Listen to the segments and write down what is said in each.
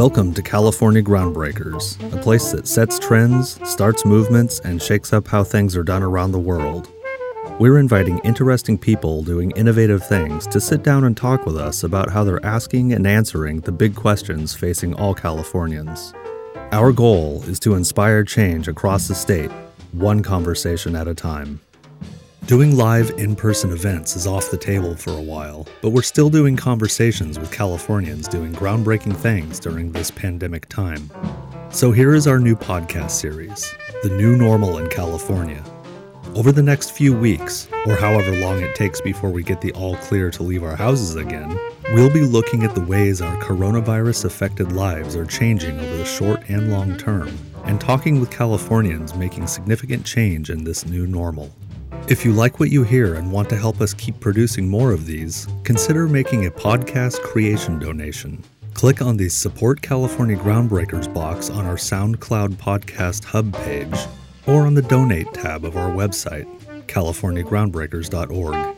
Welcome to California Groundbreakers, a place that sets trends, starts movements, and shakes up how things are done around the world. We're inviting interesting people doing innovative things to sit down and talk with us about how they're asking and answering the big questions facing all Californians. Our goal is to inspire change across the state, one conversation at a time. Doing live in person events is off the table for a while, but we're still doing conversations with Californians doing groundbreaking things during this pandemic time. So here is our new podcast series, The New Normal in California. Over the next few weeks, or however long it takes before we get the all clear to leave our houses again, we'll be looking at the ways our coronavirus affected lives are changing over the short and long term, and talking with Californians making significant change in this new normal. If you like what you hear and want to help us keep producing more of these, consider making a podcast creation donation. Click on the Support California Groundbreakers box on our SoundCloud Podcast Hub page or on the Donate tab of our website, californiagroundbreakers.org.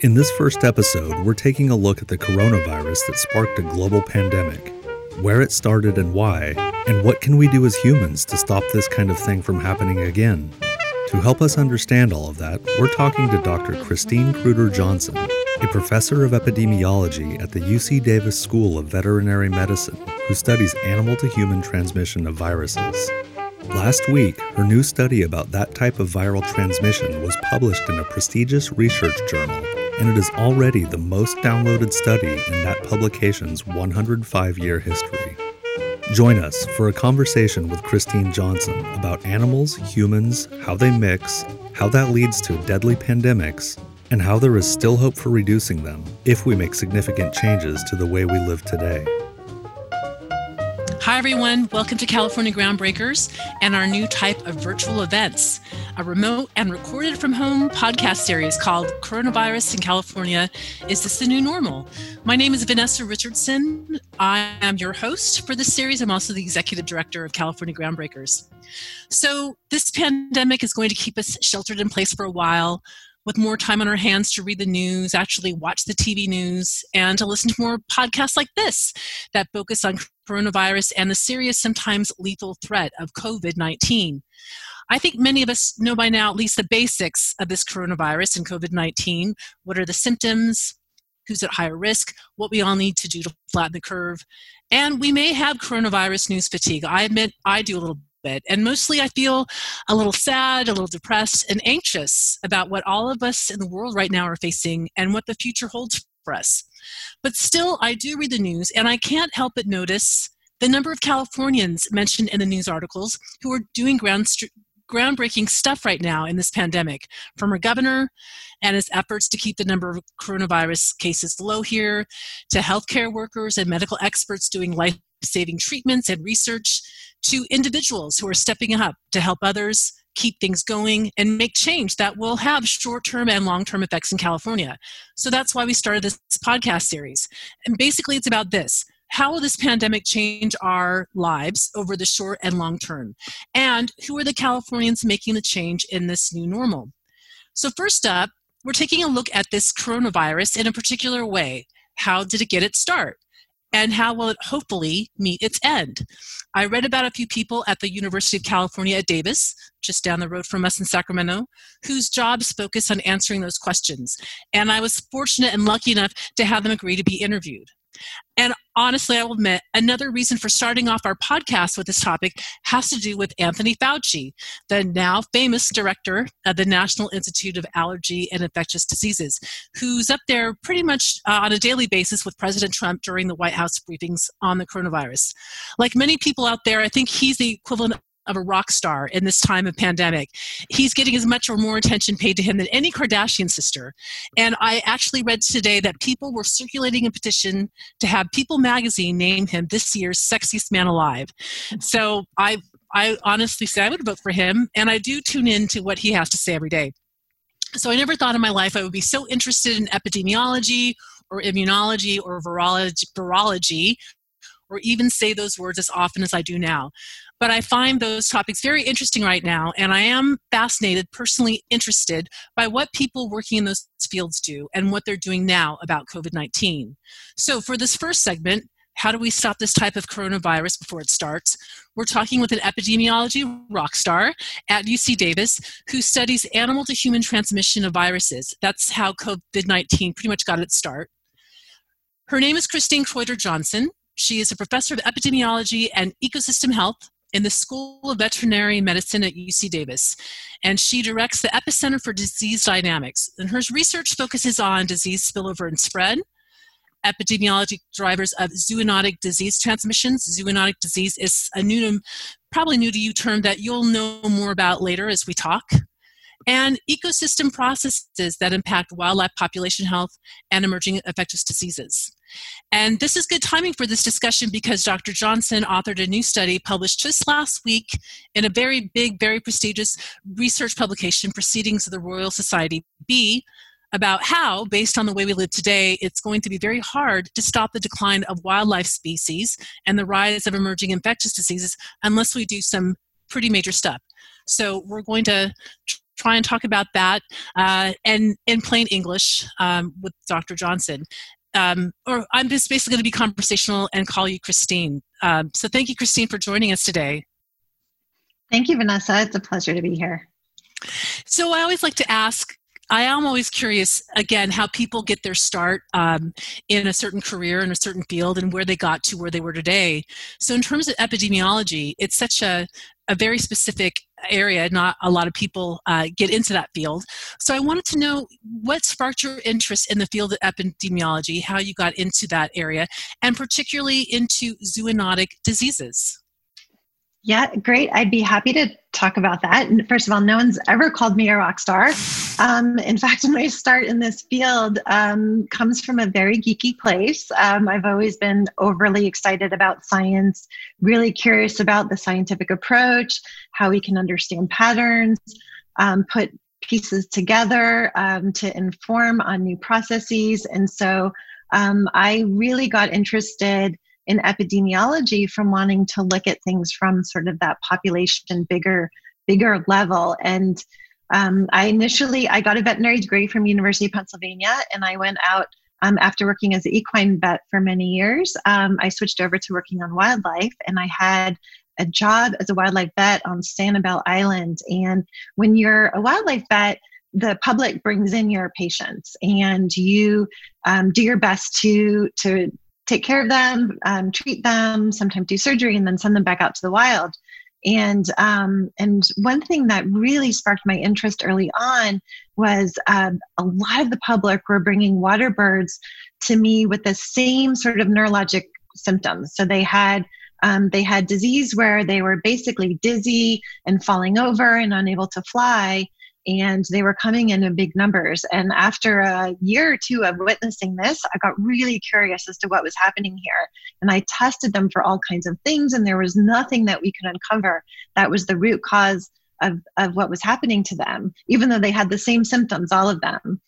In this first episode, we're taking a look at the coronavirus that sparked a global pandemic, where it started and why, and what can we do as humans to stop this kind of thing from happening again. To help us understand all of that, we're talking to Dr. Christine Kreuder Johnson, a professor of epidemiology at the UC Davis School of Veterinary Medicine who studies animal to human transmission of viruses. Last week, her new study about that type of viral transmission was published in a prestigious research journal, and it is already the most downloaded study in that publication's 105 year history. Join us for a conversation with Christine Johnson about animals, humans, how they mix, how that leads to deadly pandemics, and how there is still hope for reducing them if we make significant changes to the way we live today. Hi, everyone. Welcome to California Groundbreakers and our new type of virtual events, a remote and recorded from home podcast series called Coronavirus in California Is This the New Normal? My name is Vanessa Richardson. I am your host for this series. I'm also the executive director of California Groundbreakers. So, this pandemic is going to keep us sheltered in place for a while with more time on our hands to read the news, actually watch the TV news, and to listen to more podcasts like this that focus on coronavirus and the serious, sometimes lethal threat of COVID 19. I think many of us know by now at least the basics of this coronavirus and COVID 19. What are the symptoms? Who's at higher risk? What we all need to do to flatten the curve. And we may have coronavirus news fatigue. I admit I do a little bit. And mostly I feel a little sad, a little depressed, and anxious about what all of us in the world right now are facing and what the future holds for us. But still, I do read the news, and I can't help but notice the number of Californians mentioned in the news articles who are doing ground groundbreaking stuff right now in this pandemic from our governor and his efforts to keep the number of coronavirus cases low here to healthcare workers and medical experts doing life saving treatments and research to individuals who are stepping up to help others keep things going and make change that will have short term and long term effects in California. So that's why we started this podcast series. And basically, it's about this how will this pandemic change our lives over the short and long term? And who are the Californians making the change in this new normal? So, first up, we're taking a look at this coronavirus in a particular way. How did it get its start? And how will it hopefully meet its end? I read about a few people at the University of California at Davis, just down the road from us in Sacramento, whose jobs focus on answering those questions. And I was fortunate and lucky enough to have them agree to be interviewed. And honestly, I will admit, another reason for starting off our podcast with this topic has to do with Anthony Fauci, the now famous director of the National Institute of Allergy and Infectious Diseases, who's up there pretty much uh, on a daily basis with President Trump during the White House briefings on the coronavirus. Like many people out there, I think he's the equivalent of a rock star in this time of pandemic. He's getting as much or more attention paid to him than any Kardashian sister. And I actually read today that people were circulating a petition to have People magazine name him this year's sexiest man alive. So I I honestly say I would vote for him, and I do tune in to what he has to say every day. So I never thought in my life I would be so interested in epidemiology or immunology or virology, virology or even say those words as often as I do now. But I find those topics very interesting right now, and I am fascinated, personally interested by what people working in those fields do and what they're doing now about COVID 19. So, for this first segment, How do we stop this type of coronavirus before it starts? We're talking with an epidemiology rock star at UC Davis who studies animal to human transmission of viruses. That's how COVID 19 pretty much got its start. Her name is Christine Kreuder Johnson. She is a professor of epidemiology and ecosystem health in the School of Veterinary Medicine at UC Davis, and she directs the Epicenter for Disease Dynamics. And her research focuses on disease spillover and spread, epidemiologic drivers of zoonotic disease transmissions. Zoonotic disease is a new, probably new to you term that you'll know more about later as we talk. And ecosystem processes that impact wildlife population health and emerging infectious diseases. And this is good timing for this discussion because Dr. Johnson authored a new study published just last week in a very big, very prestigious research publication, Proceedings of the Royal Society B, about how, based on the way we live today, it's going to be very hard to stop the decline of wildlife species and the rise of emerging infectious diseases unless we do some pretty major stuff. So we're going to try and talk about that uh, and in plain English um, with Dr. Johnson. Um, or I'm just basically going to be conversational and call you Christine. Um, so thank you, Christine, for joining us today. Thank you, Vanessa. It's a pleasure to be here. So I always like to ask I am always curious, again, how people get their start um, in a certain career, in a certain field, and where they got to where they were today. So, in terms of epidemiology, it's such a, a very specific area. Not a lot of people uh, get into that field. So, I wanted to know what sparked your interest in the field of epidemiology, how you got into that area, and particularly into zoonotic diseases. Yeah, great. I'd be happy to talk about that. And first of all, no one's ever called me a rock star. Um, in fact, my start in this field um, comes from a very geeky place. Um, I've always been overly excited about science, really curious about the scientific approach, how we can understand patterns, um, put pieces together um, to inform on new processes. And so um, I really got interested in epidemiology from wanting to look at things from sort of that population bigger bigger level. And um, i initially i got a veterinary degree from university of pennsylvania and i went out um, after working as an equine vet for many years um, i switched over to working on wildlife and i had a job as a wildlife vet on sanibel island. And when you're a wildlife vet the public brings in your patients and you um, do your best to to take care of them, um, treat them, sometimes do surgery, and then send them back out to the wild. And um, and one thing that really sparked my interest early on was um, a lot of the public were bringing water birds to me with the same sort of neurologic symptoms. So they had um, they had disease where they were basically dizzy and falling over and unable to fly and they were coming in in big numbers. And after a year or two of witnessing this, I got really curious as to what was happening here. And I tested them for all kinds of things, and there was nothing that we could uncover that was the root cause of, of what was happening to them, even though they had the same symptoms, all of them.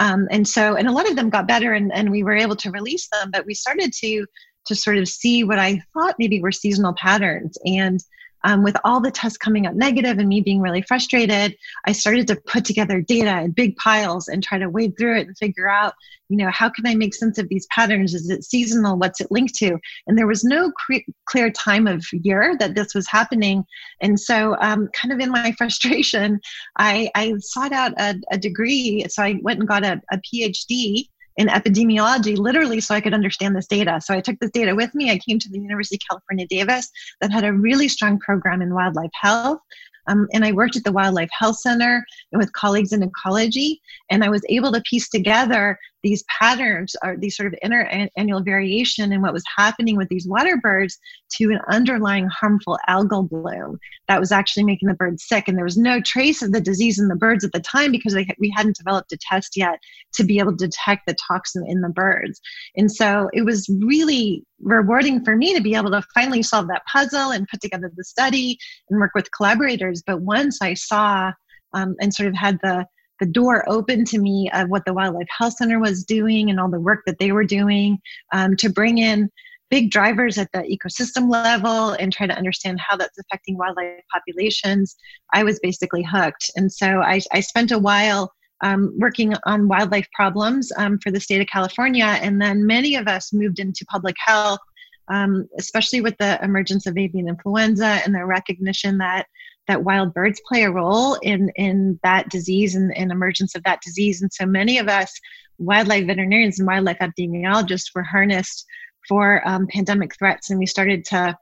Um, and so, and a lot of them got better, and, and we were able to release them, but we started to to sort of see what I thought maybe were seasonal patterns. And um, with all the tests coming up negative and me being really frustrated, I started to put together data in big piles and try to wade through it and figure out, you know, how can I make sense of these patterns? Is it seasonal? What's it linked to? And there was no cre- clear time of year that this was happening. And so, um, kind of in my frustration, I, I sought out a, a, degree. So I went and got a, a PhD in epidemiology, literally, so I could understand this data. So I took this data with me. I came to the University of California, Davis, that had a really strong program in wildlife health. Um, and I worked at the Wildlife Health Center and with colleagues in ecology, and I was able to piece together these patterns are these sort of interannual variation in what was happening with these water birds to an underlying harmful algal bloom that was actually making the birds sick. And there was no trace of the disease in the birds at the time because they, we hadn't developed a test yet to be able to detect the toxin in the birds. And so it was really rewarding for me to be able to finally solve that puzzle and put together the study and work with collaborators. But once I saw um, and sort of had the the door open to me of what the Wildlife Health Center was doing and all the work that they were doing um, to bring in big drivers at the ecosystem level and try to understand how that's affecting wildlife populations. I was basically hooked. And so I, I spent a while um, working on wildlife problems um, for the state of California. And then many of us moved into public health um, especially with the emergence of avian influenza and the recognition that that wild birds play a role in in that disease and, and emergence of that disease. And so many of us wildlife veterinarians and wildlife epidemiologists were harnessed for um, pandemic threats, and we started to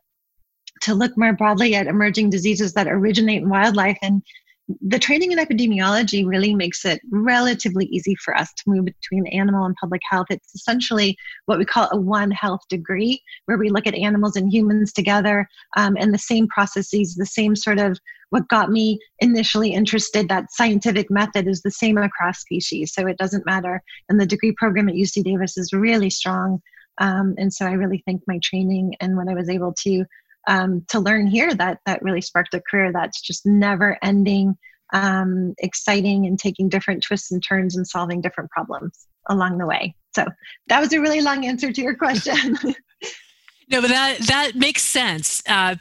to look more broadly at emerging diseases that originate in wildlife and the training in epidemiology really makes it relatively easy for us to move between animal and public health. It's essentially what we call a One Health degree, where we look at animals and humans together um, and the same processes, the same sort of what got me initially interested, that scientific method is the same across species. So it doesn't matter. And the degree program at UC Davis is really strong. Um, and so I really think my training and what I was able to um, to learn here that that really sparked a career that's just never ending um, exciting and taking different twists and turns and solving different problems along the way so that was a really long answer to your question no but that that makes sense uh,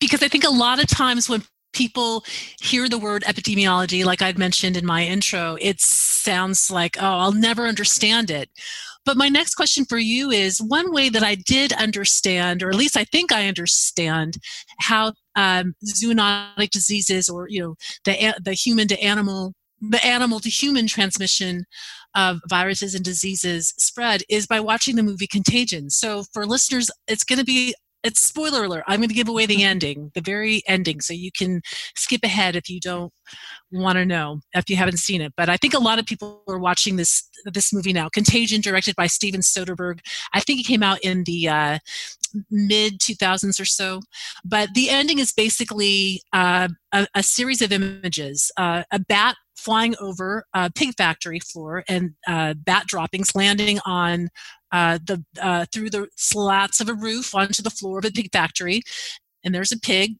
because i think a lot of times when people hear the word epidemiology like I've mentioned in my intro it sounds like oh i'll never understand it but my next question for you is one way that I did understand, or at least I think I understand, how um, zoonotic diseases, or you know, the the human to animal, the animal to human transmission of viruses and diseases spread is by watching the movie Contagion. So for listeners, it's going to be it's spoiler alert. I'm going to give away the ending, the very ending, so you can skip ahead if you don't want to know if you haven't seen it. But I think a lot of people are watching this this movie now. Contagion, directed by Steven Soderbergh. I think it came out in the uh, mid 2000s or so. But the ending is basically uh, a, a, series of images: uh, a bat flying over a pig factory floor and uh, bat droppings landing on uh, the uh, through the slats of a roof onto the floor of a pig factory, and there's a pig.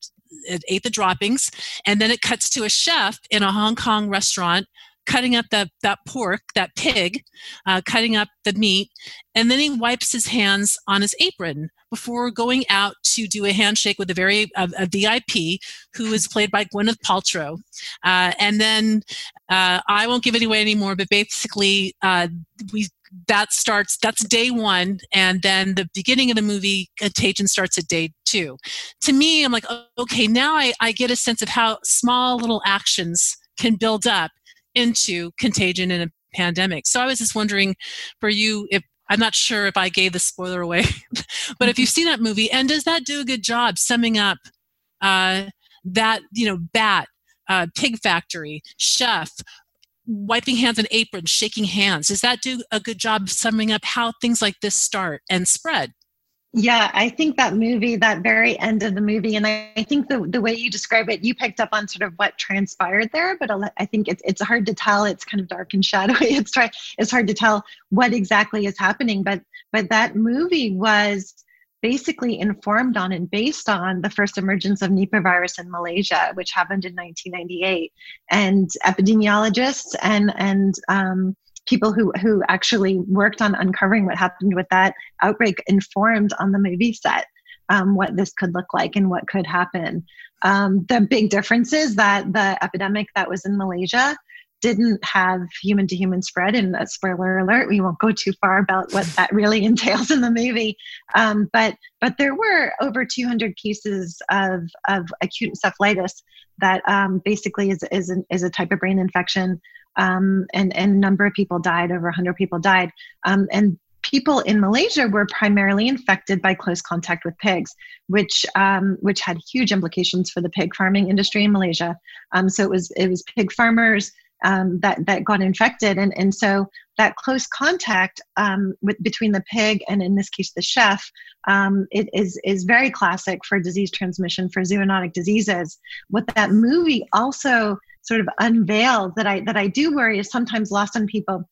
It ate the droppings, and then it cuts to a chef in a Hong Kong restaurant cutting up that, that pork, that pig, uh, cutting up the meat, and then he wipes his hands on his apron before going out to do a handshake with a very a, a VIP who is played by Gwyneth Paltrow. Uh, and then uh, I won't give it away anymore, but basically uh, we that starts that's day one and then the beginning of the movie contagion starts at day two to me i'm like okay now I, I get a sense of how small little actions can build up into contagion and a pandemic. So I was just wondering for you if I'm not sure if I gave the spoiler away, but if you've seen that movie, and does that do a good job summing up uh, that you know bat, uh, pig factory, chef, wiping hands and aprons, shaking hands? Does that do a good job summing up how things like this start and spread? Yeah, I think that movie, that very end of the movie, and I, I, think the the way you describe it, you picked up on sort of what transpired there, but I think it's it's hard to tell. It's kind of dark and shadowy. It's try it's hard to tell what exactly is happening. But but that movie was basically informed on and based on the first emergence of Nipah virus in Malaysia, which happened in 1998, and epidemiologists and and um, people who who actually worked on uncovering what happened with that outbreak informed on the movie set um, what this could look like and what could happen. Um, the big difference is that the epidemic that was in Malaysia didn't have human to human spread. And a spoiler alert, we won't go too far about what that really entails in the movie. Um, but but there were over 200 cases of, of acute encephalitis that um, basically is, is, an, is a type of brain infection um, and and a number of people died. Over 100 people died, um, and people in Malaysia were primarily infected by close contact with pigs, which um, which had huge implications for the pig farming industry in Malaysia. Um, so it was it was pig farmers um, that that got infected, and and so that close contact um, with, between the pig and in this case the chef um, it is is very classic for disease transmission for zoonotic diseases. What that movie also sort of unveiled that I that I do worry is sometimes lost on people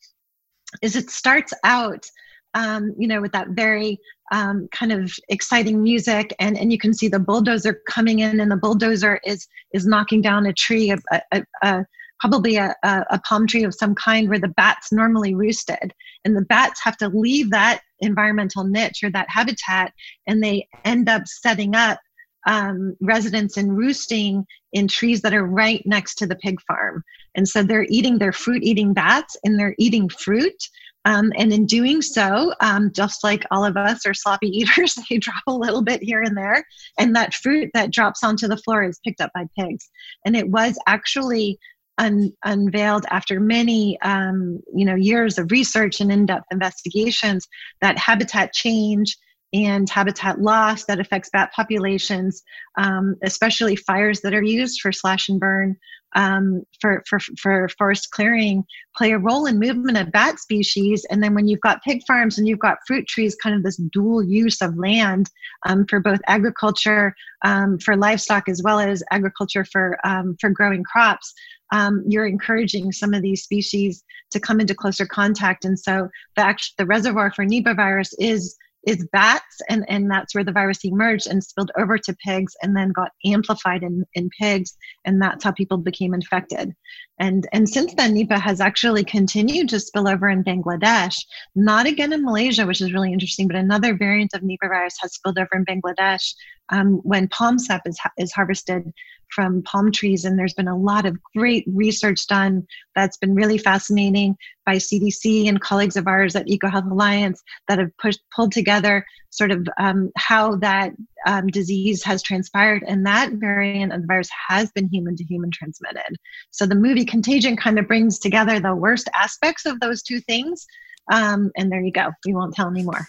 is it starts out um, you know with that very um, kind of exciting music and and you can see the bulldozer coming in and the bulldozer is is knocking down a tree a, a, a probably a, a, palm tree of some kind where the bats normally roosted and the bats have to leave that environmental niche or that habitat and they end up setting up um, residence and roosting in trees that are right next to the pig farm. And so they're eating their fruit eating bats and they're eating fruit. Um, and in doing so, um, just like all of us are sloppy eaters, they drop a little bit here and there. And that fruit that drops onto the floor is picked up by pigs. And it was actually un- unveiled after many um, you know years of research and in-depth investigations that habitat change and habitat loss that affects bat populations, um, especially fires that are used for slash and burn, um, for, for, for forest clearing, play a role in movement of bat species. And then when you've got pig farms and you've got fruit trees, kind of this dual use of land um, for both agriculture, um, for livestock, as well as agriculture for, um, for growing crops, um, you're encouraging some of these species to come into closer contact. And so the, actual, the reservoir for Nipah virus is is bats and, and that's where the virus emerged and spilled over to pigs and then got amplified in, in pigs and that's how people became infected. And and since then nipah has actually continued to spill over in bangladesh not again in malaysia which is really interesting but another variant of nipah virus has spilled over in bangladesh um, when palm sap is, is harvested from palm trees. And there's been a lot of great research done that's been really fascinating by CDC and colleagues of ours at EcoHealth Alliance that have pushed, pulled together sort of um, how that um, disease has transpired. And that variant of the virus has been human to human transmitted. So the movie Contagion kind of brings together the worst aspects of those two things. Um, and there you go. We won't tell anymore.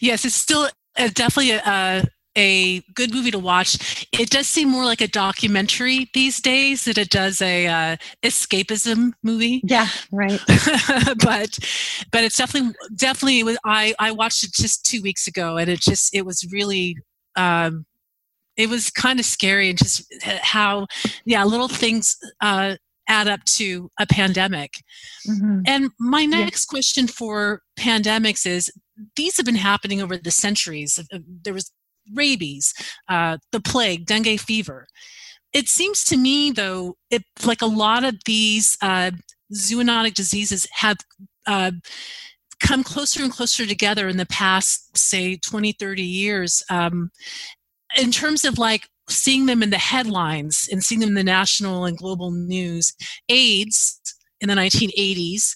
Yes, it's still uh, definitely a, a good movie to watch. It does seem more like a documentary these days than it does a uh, escapism movie. Yeah, right. but but it's definitely definitely. I I watched it just two weeks ago, and it just it was really. Um, it was kind of scary and just how yeah little things uh, add up to a pandemic mm-hmm. and my next yes. question for pandemics is these have been happening over the centuries there was rabies, uh, the plague, dengue fever. It seems to me, though, it, like a lot of these uh, zoonotic diseases have uh, come closer and closer together in the past, say, 20, 30 years. Um, in terms of like seeing them in the headlines and seeing them in the national and global news, AIDS in the 1980s,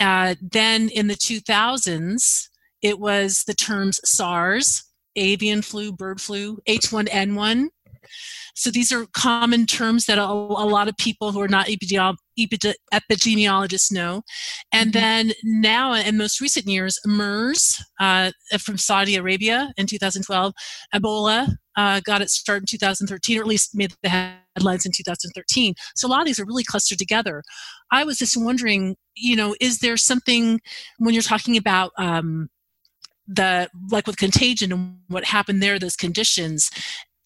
uh, then in the 2000s, it was the terms SARS, avian flu, bird flu, H1N1. So these are common terms that a, a lot of people who are not epidemiologists know. And mm-hmm. then now, in most recent years, MERS uh, from Saudi Arabia in 2012, Ebola uh, got its start in 2013, or at least made the headlines in 2013. So a lot of these are really clustered together. I was just wondering, you know, is there something when you're talking about um, the like with contagion and what happened there those conditions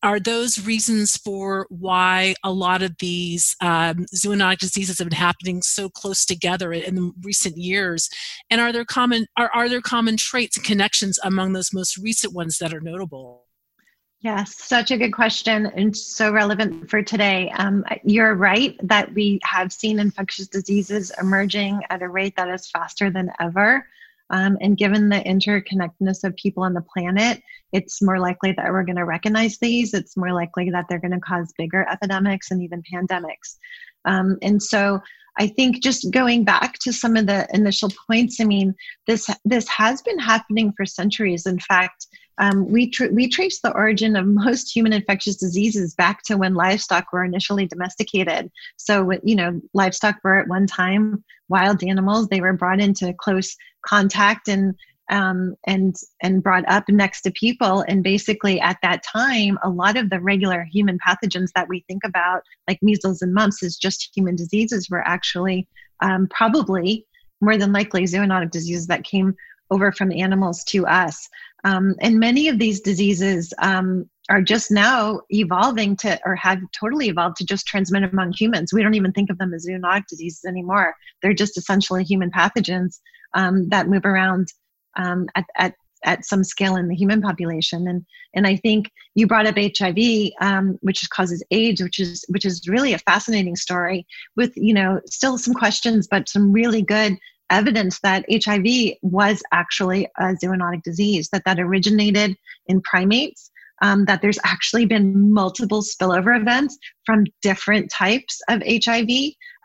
are those reasons for why a lot of these um, zoonotic diseases have been happening so close together in, in recent years and are there common are, are there common traits and connections among those most recent ones that are notable Yes, such a good question and so relevant for today. Um, you're right that we have seen infectious diseases emerging at a rate that is faster than ever. Um, and given the interconnectedness of people on the planet, it's more likely that we're going to recognize these. It's more likely that they're going to cause bigger epidemics and even pandemics. Um, and so I think just going back to some of the initial points, I mean, this this has been happening for centuries. In fact, um, we, tr- we trace the origin of most human infectious diseases back to when livestock were initially domesticated. So, you know, livestock were at one time wild animals. They were brought into close contact and um, and and brought up next to people. And basically, at that time, a lot of the regular human pathogens that we think about, like measles and mumps, as just human diseases, were actually um, probably more than likely zoonotic diseases that came over from animals to us. Um, and many of these diseases um, are just now evolving to, or have totally evolved to just transmit among humans. We don't even think of them as zoonotic diseases anymore. They're just essentially human pathogens um, that move around um, at, at, at some scale in the human population. And, and I think you brought up HIV, um, which causes AIDS, which is, which is really a fascinating story with, you know, still some questions, but some really good evidence that HIV was actually a zoonotic disease, that that originated in primates, um, that there's actually been multiple spillover events from different types of HIV,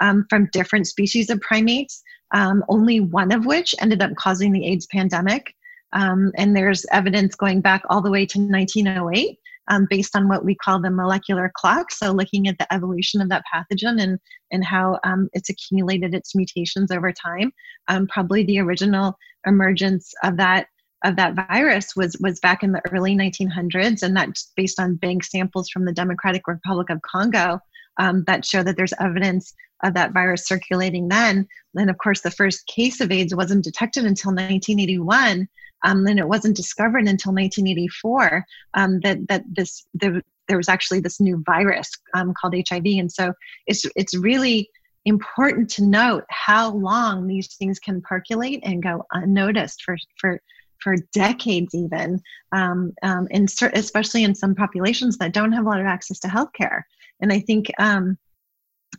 um, from different species of primates. um, only one of which ended up causing the AIDS pandemic. Um, and there's evidence going back all the way to 1908 um, based on what we call the molecular clock. So, looking at the evolution of that pathogen and, and how um, it's accumulated its mutations over time. Um, probably the original emergence of that of that virus was was back in the early 1900s, and that's based on bank samples from the Democratic Republic of Congo um, that show that there's evidence of that virus circulating then. And of course, the first case of AIDS wasn't detected until 1981. Um, and it wasn't discovered until 1984 um, that that this the, there was actually this new virus um, called HIV. And so it's it's really important to note how long these things can percolate and go unnoticed for for for decades even um, um, especially in some populations that don't have a lot of access to healthcare and i think um,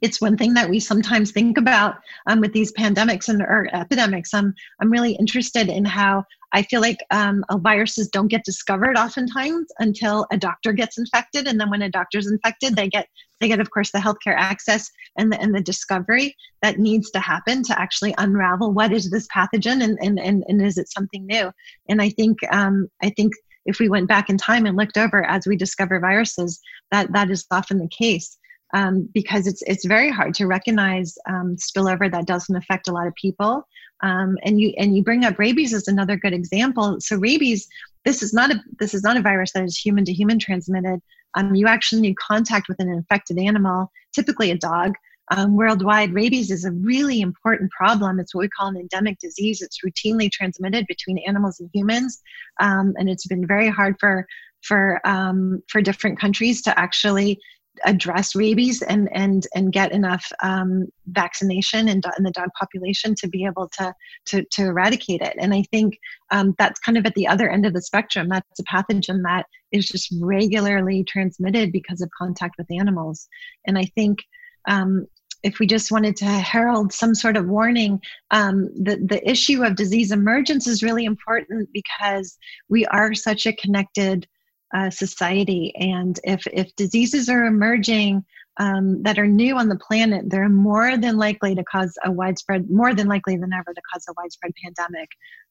it's one thing that we sometimes think about um, with these pandemics and or epidemics. I'm I'm really interested in how I feel like um, viruses don't get discovered oftentimes until a doctor gets infected, and then when a doctor's infected, they get they get of course the healthcare access and the and the discovery that needs to happen to actually unravel what is this pathogen and and and, and is it something new? And I think um, I think if we went back in time and looked over as we discover viruses, that that is often the case um, because it's it's very hard to recognize um, spillover that doesn't affect a lot of people. Um, and you and you bring up rabies as another good example. So rabies, this is not a this is not a virus that is human to human transmitted. Um, you actually need contact with an infected animal, typically a dog. Um, worldwide, rabies is a really important problem. It's what we call an endemic disease. It's routinely transmitted between animals and humans, um, and it's been very hard for for um, for different countries to actually address rabies and and and get enough um, vaccination in, in, the dog population to be able to to, to eradicate it. And I think um, that's kind of at the other end of the spectrum. That's a pathogen that is just regularly transmitted because of contact with animals. And I think. Um, if we just wanted to herald some sort of warning, um, the, the issue of disease emergence is really important because we are such a connected uh, society. And if, if diseases are emerging um, that are new on the planet, they're more than likely to cause a widespread, more than likely than ever to cause a widespread pandemic.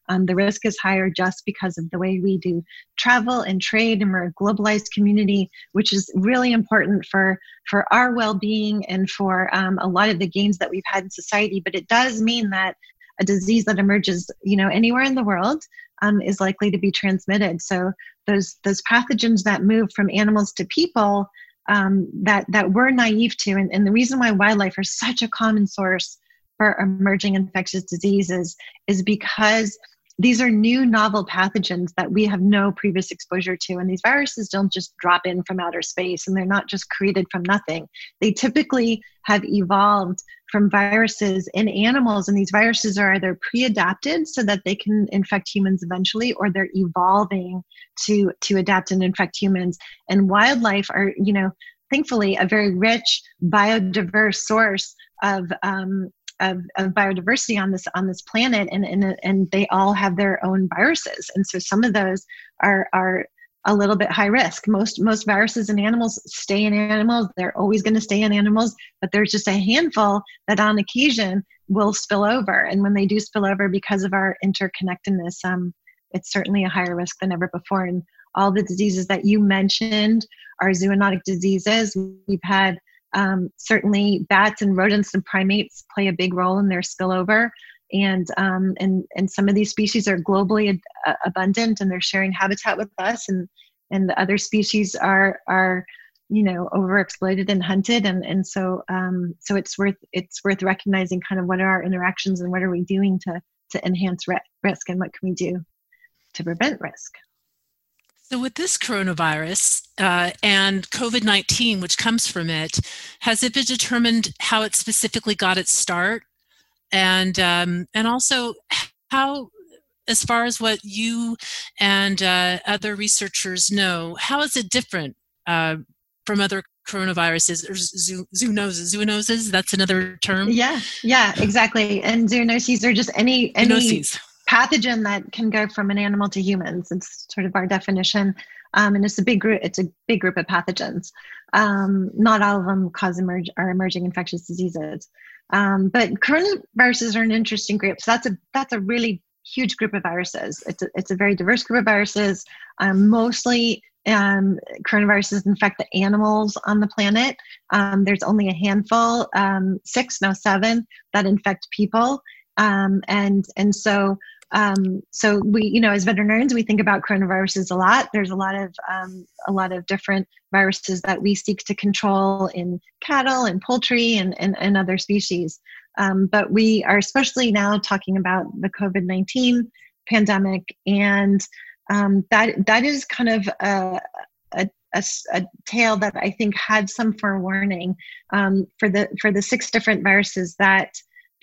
Um, the risk is higher just because of the way we do travel and trade, and we're a globalized community, which is really important for for our well-being and for um, a lot of the gains that we've had in society. But it does mean that a disease that emerges, you know, anywhere in the world um, is likely to be transmitted. So those those pathogens that move from animals to people um, that that we're naive to, and, and the reason why wildlife are such a common source for emerging infectious diseases is because these are new novel pathogens that we have no previous exposure to. And these viruses don't just drop in from outer space and they're not just created from nothing. They typically have evolved from viruses in animals. And these viruses are either pre adapted so that they can infect humans eventually, or they're evolving to, to adapt and infect humans. And wildlife are, you know, thankfully a very rich biodiverse source of um, of, of biodiversity on this on this planet and, and and they all have their own viruses and so some of those are are a little bit high risk. Most most viruses in animals stay in animals. They're always going to stay in animals but there's just a handful that on occasion will spill over. And when they do spill over because of our interconnectedness um, it's certainly a higher risk than ever before. And all the diseases that you mentioned are zoonotic diseases. We've had um, certainly, bats and rodents and primates play a big role in their spillover. And, um, and, and some of these species are globally ad- uh, abundant and they're sharing habitat with us, and, and the other species are, are you know overexploited and hunted and and so um so it's worth it's worth recognizing kind of what are our interactions and what are we doing to to enhance re- risk and what can we do to prevent risk so, with this coronavirus uh, and COVID 19, which comes from it, has it been determined how it specifically got its start? And, um, and also, how, as far as what you and uh, other researchers know, how is it different uh, from other coronaviruses or zoonoses? Zoonoses, that's another term. Yeah, yeah, exactly. And zoonoses are just any, any. Zoonoses pathogen that can go from an animal to humans. It's sort of our definition. um, and it's a big group. It's a big group of pathogens. Um, not all of them cause emerge are emerging infectious diseases, um, but coronaviruses are an interesting group. So that's a that's a really huge group of viruses. It's a, it's a very diverse group of viruses. Um, mostly um, coronaviruses infect the animals on the planet. Um, there's only a handful, um, six, now seven, that infect people. Um, and and so um, so we, you know, as veterinarians, we think about coronaviruses a lot. There's a lot of um, a lot of different viruses that we seek to control in cattle and poultry and and, and other species. Um, but we are especially now talking about the COVID nineteen pandemic, and um, that that is kind of a, a a, a, tale that I think had some forewarning um, for the for the six different viruses that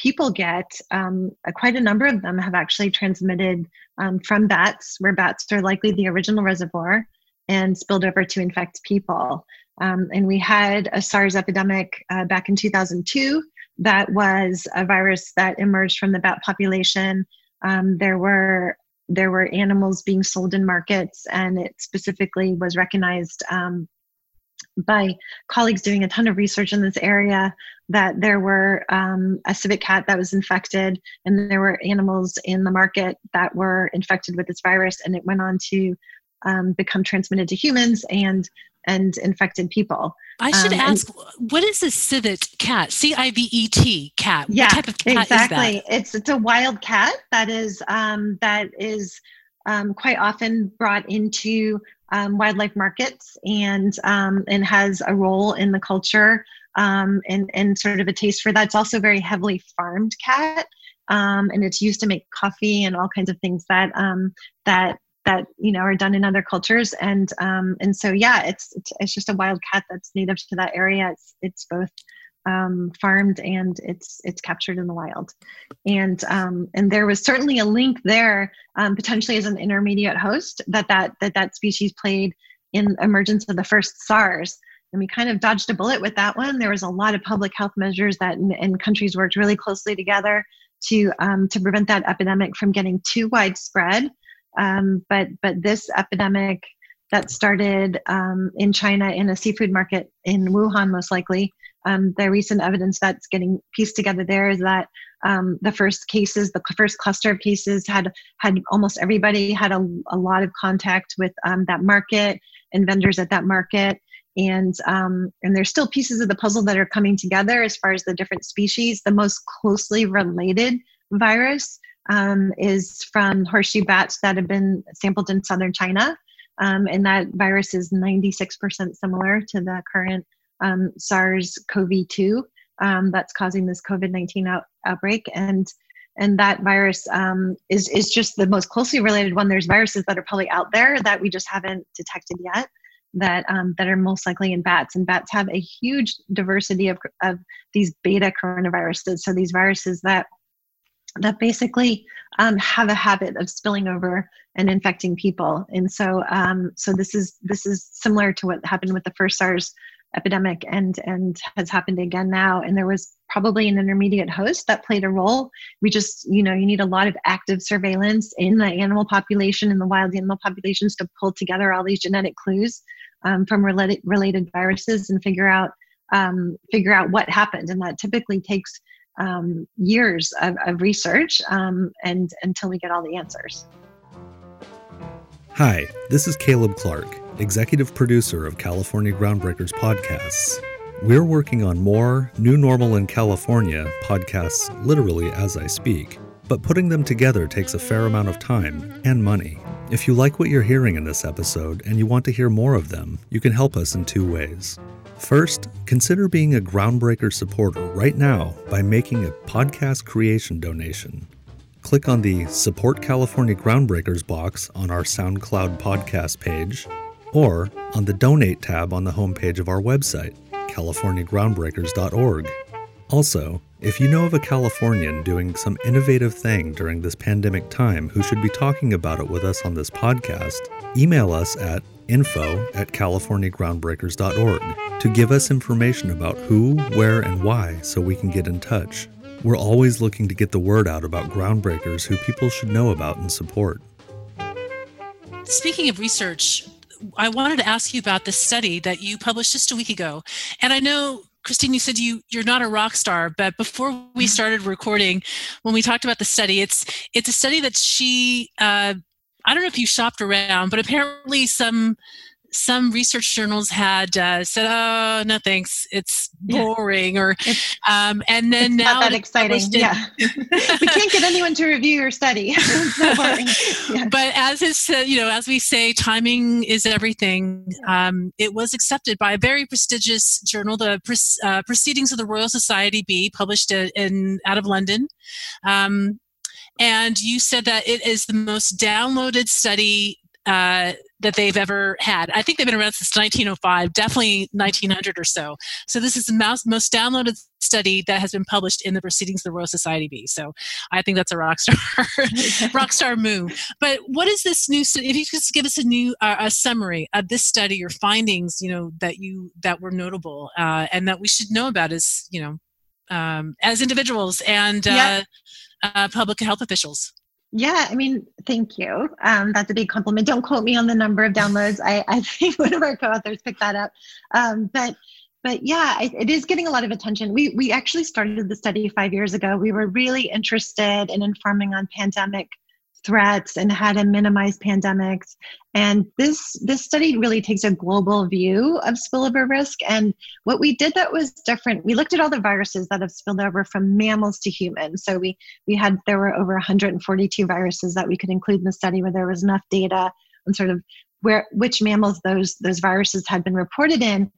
people get, um, quite a number of them have actually transmitted um, from bats, where bats are likely the original reservoir, and spilled over to infect people. Um, and we had a SARS epidemic uh, back in 2002 that was a virus that emerged from the bat population. Um, there were there were animals being sold in markets, and it specifically was recognized um, by colleagues doing a ton of research in this area that there were um, a civet cat that was infected and there were animals in the market that were infected with this virus and it went on to um, become transmitted to humans and and infected people. I should um, ask, and, what is a civet cat? C I V E T cat. Yeah, what type of cat exactly. It's it's a wild cat that is um, that is um, quite often brought into um, wildlife markets and um, and has a role in the culture um, and and sort of a taste for that. It's also very heavily farmed cat, um, and it's used to make coffee and all kinds of things that um, that that you know are done in other cultures. And and so yeah, it's, it's it's just a wild cat that's native to that area. It's it's both um, farmed and it's it's captured in the wild. And um, and there was certainly a link there um, potentially as an intermediate host that that that that species played in emergence of the first SARS. And we kind of dodged a bullet with that one. There was a lot of public health measures that and, countries worked really closely together to um, to prevent that epidemic from getting too widespread. Um, but but this epidemic that started um, in China in a seafood market in Wuhan, most likely, um, the recent evidence that's getting pieced together there is that um, the first cases, the first cluster of cases, had had almost everybody had a, a lot of contact with um, that market and vendors at that market, and um, and there's still pieces of the puzzle that are coming together as far as the different species. The most closely related virus um, is from horseshoe bats that have been sampled in southern China. Um, and that virus is 96% similar to the current um, SARS-CoV-2 um, that's causing this COVID-19 out, outbreak, and and that virus um, is is just the most closely related one. There's viruses that are probably out there that we just haven't detected yet that um, that are most likely in bats, and bats have a huge diversity of of these beta coronaviruses. So these viruses that that basically um, have a habit of spilling over and infecting people. And so, um, so this is this is similar to what happened with the first SARS epidemic and and has happened again now. And there was probably an intermediate host that played a role. We just you know you need a lot of active surveillance in the animal population and the wild animal populations to pull together all these genetic clues um, from related related viruses and figure out um, figure out what happened. And that typically takes um, years of, of research um, and until we get all the answers. Hi this is caleb clark executive producer of California Groundbreakers podcasts. We're working on more New Normal in California podcasts literally as I speak, but putting them together takes a fair amount of time and money. If you like what you're hearing in this episode and you want to hear more of them, you can help us in two ways. First, consider being a Groundbreaker supporter right now by making a podcast creation donation. Click on the Support California Groundbreakers box on our SoundCloud podcast page or on the Donate tab on the homepage of our website, californiagroundbreakers.org. Also, if you know of a Californian doing some innovative thing during this pandemic time who should be talking about it with us on this podcast, email us at info at californiagroundbreakers.org to give us information about who, where, and why so we can get in touch. We're always looking to get the word out about groundbreakers who people should know about and support. Speaking of research, I wanted to ask you about this study that you published just a week ago. And I know Christine, you said you you're not a rock star, but before we mm-hmm. started recording, when we talked about the study, it's it's a study that she uh, I don't know if you shopped around, but apparently some some research journals had uh, said, "Oh, no, thanks, it's boring," yeah. or um, and then it's now not that exciting. Yeah, we can't get anyone to review your study. yeah. But as it's uh, you know, as we say, timing is everything. Um, it was accepted by a very prestigious journal, the uh, Proceedings of the Royal Society B, published in out of London. Um, and you said that it is the most downloaded study uh, that they've ever had. I think they've been around since 1905, definitely 1900 or so. So this is the most, most downloaded study that has been published in the Proceedings of the Royal Society B. So I think that's a rock star, rock star move. But what is this new? If you could just give us a new uh, a summary of this study, your findings, you know that you that were notable uh, and that we should know about as you know um, as individuals and uh, uh public health officials. Yeah, I mean, thank you. Um, that's a big compliment. Don't quote me on the number of downloads. I, I think one of our co-authors picked that up. Um, but but yeah, it, it is getting a lot of attention. We we actually started the study five years ago. We were really interested in informing on pandemic threats and how to minimize pandemics. And this this study really takes a global view of spillover risk. And what we did that was different. We looked at all the viruses that have spilled over from mammals to humans. So we we had there were over 142 viruses that we could include in the study where there was enough data on sort of where which mammals those those viruses had been reported in.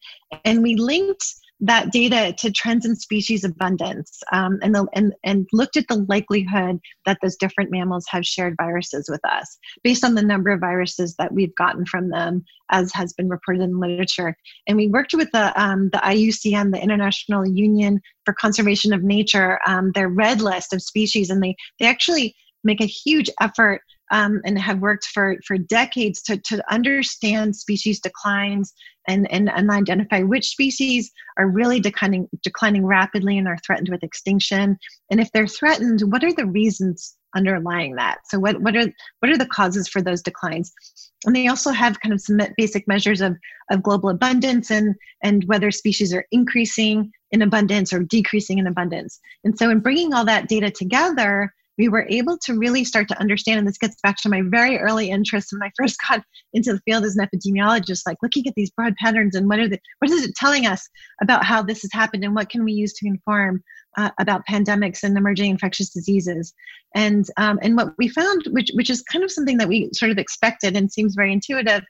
And we linked that data to trends in species abundance um, and, the, and, and looked at the likelihood that those different mammals have shared viruses with us based on the number of viruses that we've gotten from them, as has been reported in literature. And we worked with the, um, the IUCN, the International Union for Conservation of Nature, um, their red list of species, and they, they actually make a huge effort um, and have worked for, for decades to, to understand species declines and, and, and identify which species are really declining, declining rapidly and are threatened with extinction. And if they're threatened, what are the reasons underlying that? So what, what, are, what are the causes for those declines? And they also have kind of some basic measures of, of global abundance and, and whether species are increasing in abundance or decreasing in abundance. And so in bringing all that data together, we were able to really start to understand, and this gets back to my very early interest when I first got into the field as an epidemiologist, like looking at these broad patterns and what are the what is it telling us about how this has happened and what can we use to inform uh, about pandemics and emerging infectious diseases. And um, and what we found, which which is kind of something that we sort of expected and seems very intuitive,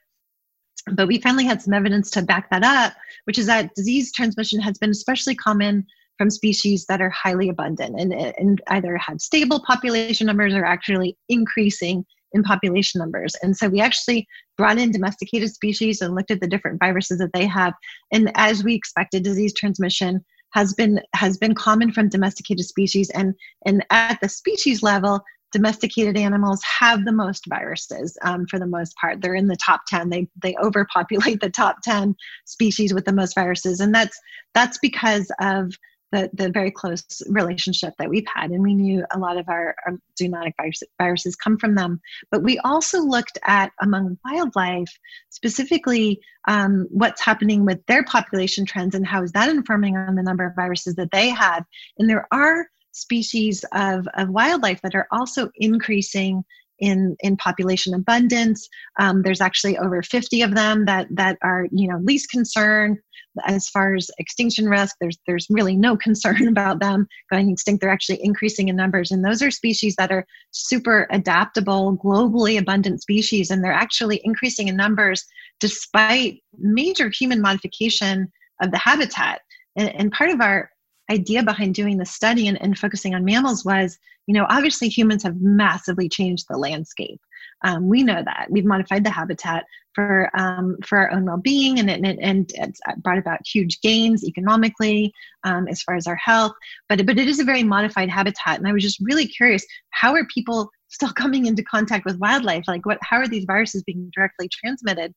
but we finally had some evidence to back that up, which is that disease transmission has been especially common from species that are highly abundant and, and either have stable population numbers or actually increasing in population numbers. And so we actually brought in domesticated species and looked at the different viruses that they have. And as we expected, disease transmission has been has been common from domesticated species and and at the species level domesticated animals have the most viruses um, for the most part they're in the top 10 they they overpopulate the top 10 species with the most viruses and that's that's because of the, the very close relationship that we've had. And we knew a lot of our, our zoonotic virus, viruses come from them. But we also looked at among wildlife, specifically um, what's happening with their population trends and how is that informing on the number of viruses that they have. And there are species of, of wildlife that are also increasing in in population abundance. Um, there's actually over 50 of them that that are you know least concern as far as extinction risk. There's there's really no concern about them going extinct. They're actually increasing in numbers, and those are species that are super adaptable, globally abundant species, and they're actually increasing in numbers despite major human modification of the habitat. And, and part of our idea behind doing the study and, and focusing on mammals was you know obviously humans have massively changed the landscape um, we know that we've modified the habitat for um, for our own well-being and, and, and it's brought about huge gains economically um, as far as our health but, but it is a very modified habitat and i was just really curious how are people still coming into contact with wildlife like what how are these viruses being directly transmitted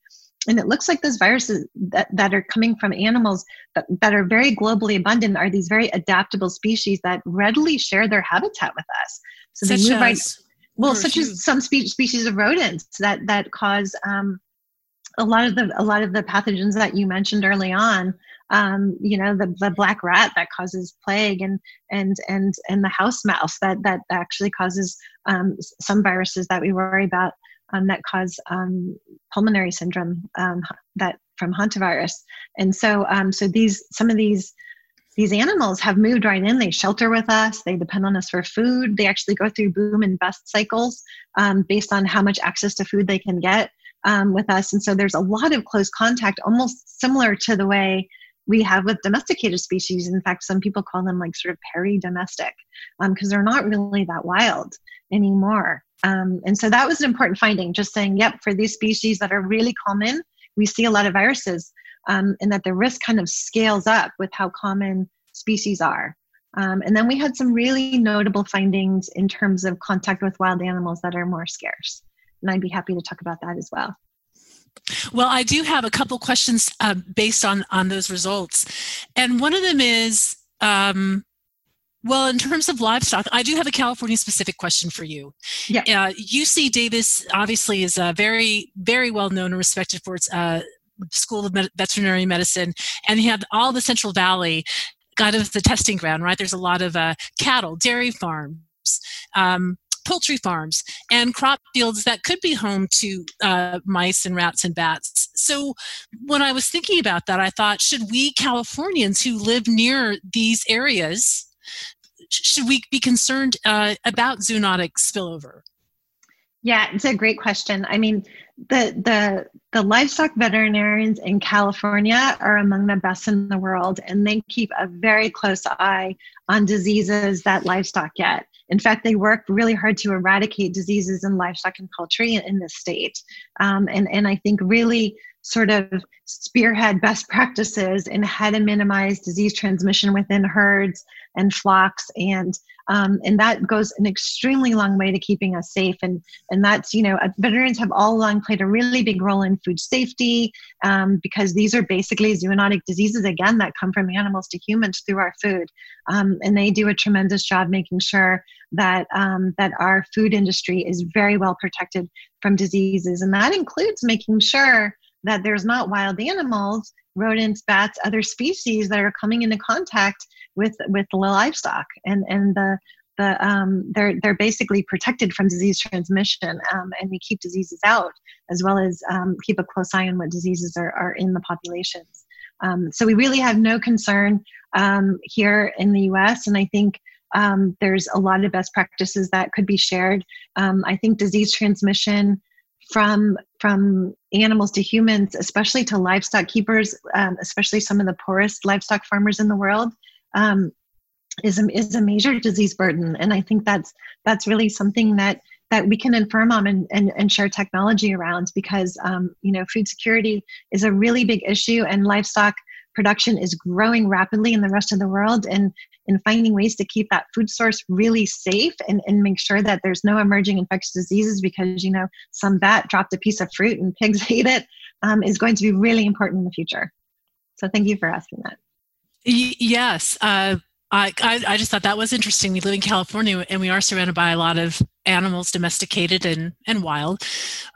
and it looks like those viruses that, that are coming from animals that, that are very globally abundant are these very adaptable species that readily share their habitat with us. So such they move right. Well, such as some spe- species of rodents that that cause um, a lot of the a lot of the pathogens that you mentioned early on um, you know the, the black rat that causes plague and and and and the house mouse that that actually causes um, some viruses that we worry about um, that cause um, pulmonary syndrome um, that from hantavirus. And so um, so these some of these these animals have moved right in they shelter with us they depend on us for food they actually go through boom and bust cycles based on how much access to food they can get um, with us. And so there's a lot of close contact, almost similar to the way we have with domesticated species. In fact, some people call them like sort of peri-domestic because um, they're not really that wild anymore. Um, and so that was an important finding, just saying, yep, for these species that are really common, we see a lot of viruses um, and that the risk kind of scales up with how common species are. Um, and then we had some really notable findings in terms of contact with wild animals that are more scarce. And I'd be happy to talk about that as well. Well, I do have a couple questions uh, based on on those results, and one of them is, um, well, in terms of livestock, I do have a California specific question for you. Yeah. Uh, UC Davis obviously is a very very well known and respected for its uh, School of Med- Veterinary Medicine, and you have all the Central Valley, kind of the testing ground, right? There's a lot of uh, cattle, dairy farms. Um, poultry farms and crop fields that could be home to uh, mice and rats and bats. So when I was thinking about that, I thought, should we Californians who live near these areas, should we be concerned uh, about zoonotic spillover? Yeah, it's a great question. I mean, the the the livestock veterinarians in California are among the best in the world, and they keep a very close eye on diseases that livestock get. In fact, they work really hard to eradicate diseases in livestock and poultry in the state. Um, and, and I think really sort of spearhead best practices in how to minimize disease transmission within herds and flocks and um, and that goes an extremely long way to keeping us safe and and that's you know veterinarians have all along played a really big role in food safety um, because these are basically zoonotic diseases again that come from animals to humans through our food um, and they do a tremendous job making sure that um, that our food industry is very well protected from diseases and that includes making sure that there's not wild animals rodents bats other species that are coming into contact with with the livestock. And and the the um, they're they're basically protected from disease transmission um, and we keep diseases out as well as um, keep a close eye on what diseases are, are in the populations. Um, so we really have no concern um, here in the us and i think um, there's a lot of best practices that could be shared. Um, i think disease transmission from from animals to humans especially to livestock keepers especially some of the poorest livestock farmers in the world um, is a, is a major disease burden, and I think that's that's really something that that we can inform on and, and, and share technology around because um, you know food security is a really big issue and livestock production is growing rapidly in the rest of the world. And in finding ways to keep that food source really safe and, and make sure that there's no emerging infectious diseases because you know some bat dropped a piece of fruit and pigs ate it um, is going to be really important in the future so thank you for asking that yes. Uh, I, I, I just thought that was interesting. We live in California and we are surrounded by a lot of animals, domesticated and, and wild.